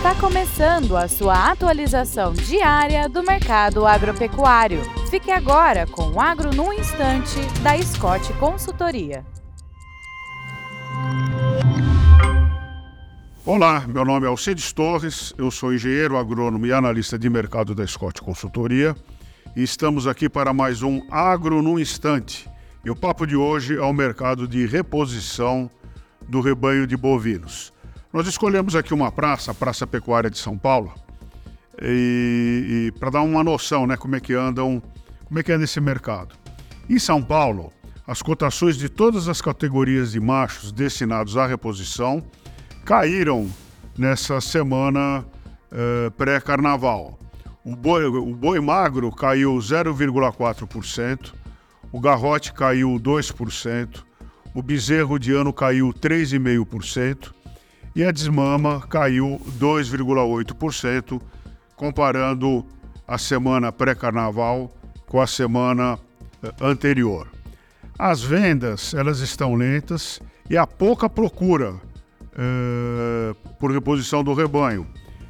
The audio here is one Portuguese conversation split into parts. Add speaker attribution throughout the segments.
Speaker 1: Está começando a sua atualização diária do mercado agropecuário. Fique agora com o Agro no Instante, da Scott Consultoria.
Speaker 2: Olá, meu nome é Alcides Torres, eu sou engenheiro agrônomo e analista de mercado da Scott Consultoria e estamos aqui para mais um Agro no Instante. E o papo de hoje é o mercado de reposição do rebanho de bovinos. Nós escolhemos aqui uma praça, a Praça Pecuária de São Paulo, e, e para dar uma noção, né, como é que andam, como é que anda esse mercado. Em São Paulo, as cotações de todas as categorias de machos destinados à reposição caíram nessa semana uh, pré-carnaval. O boi, o boi magro caiu 0,4%, o garrote caiu 2%, o bezerro de ano caiu 3,5%, e a desmama caiu 2,8%, comparando a semana pré-carnaval com a semana eh, anterior. As vendas elas estão lentas e há pouca procura eh, por reposição do rebanho.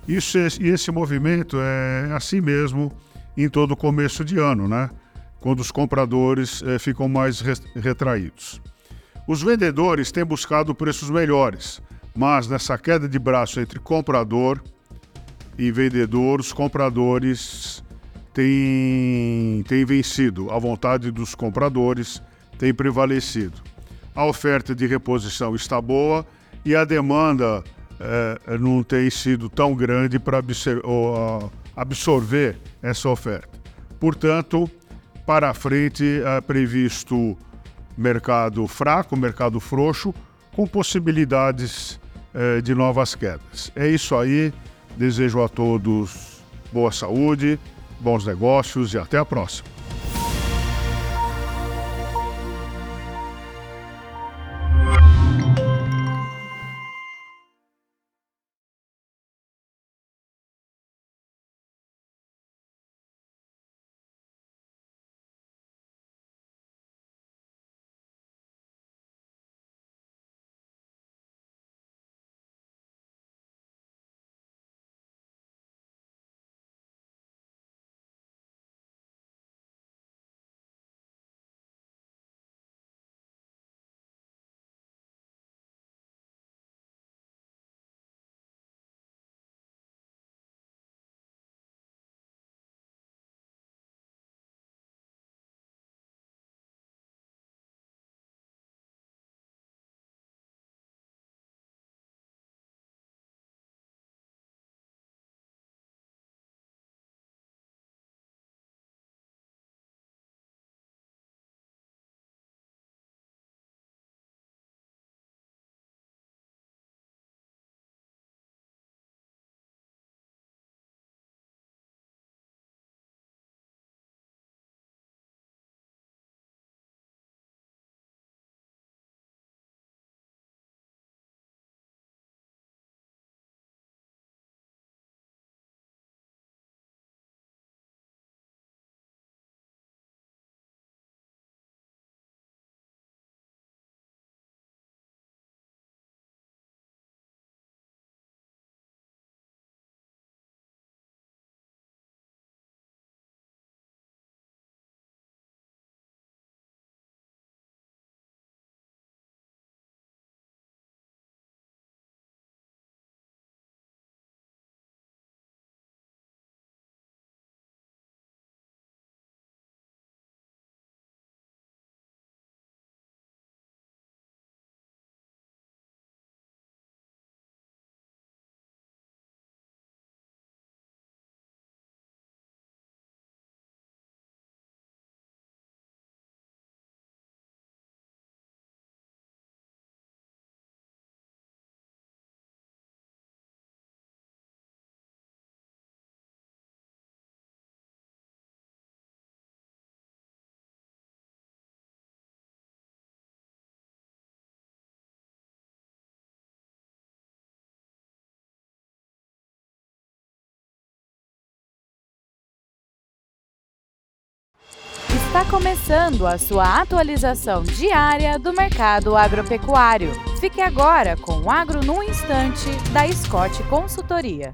Speaker 2: Isso, e esse movimento é assim mesmo em todo começo de ano, né? quando os compradores eh, ficam mais retraídos. Os vendedores têm buscado preços melhores, mas nessa queda de braço entre comprador e vendedor, os compradores têm, têm vencido, a vontade dos compradores tem prevalecido. A oferta de reposição está boa e a demanda é, não tem sido tão grande para absorver essa oferta. Portanto, para frente é previsto mercado fraco, mercado frouxo, com possibilidades eh, de novas quedas. É isso aí. Desejo a todos boa saúde, bons negócios e até a próxima.
Speaker 1: Está começando a sua atualização diária do mercado agropecuário. Fique agora com o Agro no Instante, da Scott Consultoria.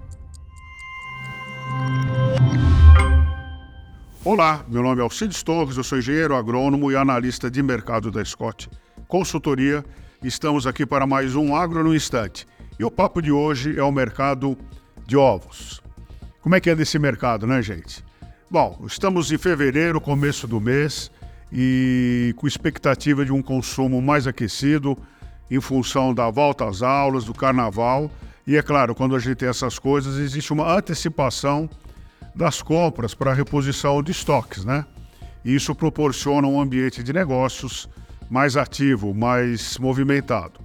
Speaker 2: Olá, meu nome é Alcides Torres, eu sou engenheiro agrônomo e analista de mercado da Scott Consultoria. Estamos aqui para mais um Agro no Instante. E o papo de hoje é o mercado de ovos. Como é que é desse mercado, né, gente? Bom, estamos em fevereiro, começo do mês, e com expectativa de um consumo mais aquecido em função da volta às aulas, do carnaval. E é claro, quando a gente tem essas coisas, existe uma antecipação das compras para reposição de estoques, né? E isso proporciona um ambiente de negócios mais ativo, mais movimentado.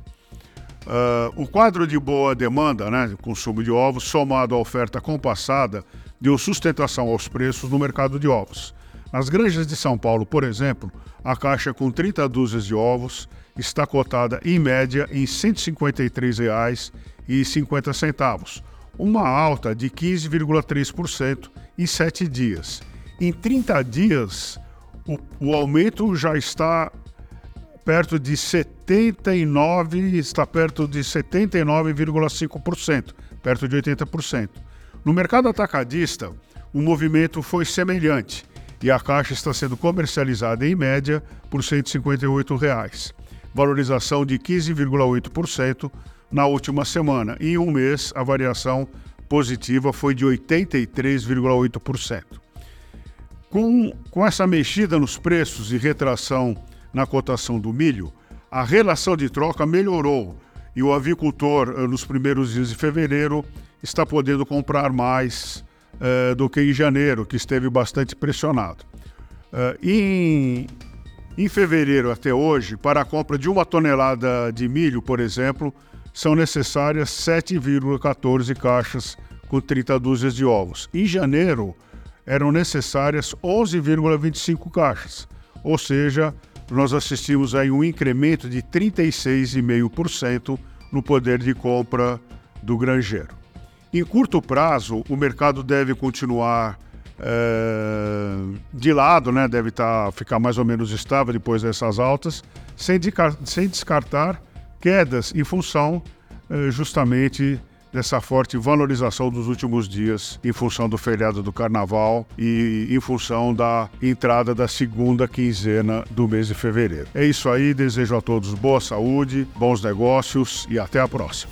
Speaker 2: Uh, o quadro de boa demanda, né, consumo de ovos, somado à oferta compassada, deu sustentação aos preços no mercado de ovos. Nas granjas de São Paulo, por exemplo, a caixa com 30 dúzias de ovos está cotada em média em R$ 153,50, uma alta de 15,3% em sete dias. Em 30 dias, o, o aumento já está perto de 79, está perto de 79,5%, perto de 80%. No mercado atacadista, o movimento foi semelhante e a caixa está sendo comercializada em média por 158 reais, valorização de 15,8% na última semana. Em um mês, a variação positiva foi de 83,8%. Com, com essa mexida nos preços e retração na cotação do milho, a relação de troca melhorou e o avicultor, eh, nos primeiros dias de fevereiro, está podendo comprar mais uh, do que em janeiro, que esteve bastante pressionado. Uh, em, em fevereiro até hoje, para a compra de uma tonelada de milho, por exemplo, são necessárias 7,14 caixas com 30 dúzias de ovos. Em janeiro, eram necessárias 11,25 caixas, ou seja, nós assistimos aí um incremento de 36,5% no poder de compra do granjeiro. Em curto prazo, o mercado deve continuar é, de lado, né? deve tá, ficar mais ou menos estável depois dessas altas, sem, sem descartar quedas em função é, justamente dessa forte valorização dos últimos dias em função do feriado do carnaval e em função da entrada da segunda quinzena do mês de fevereiro. É isso aí, desejo a todos boa saúde, bons negócios e até a próxima.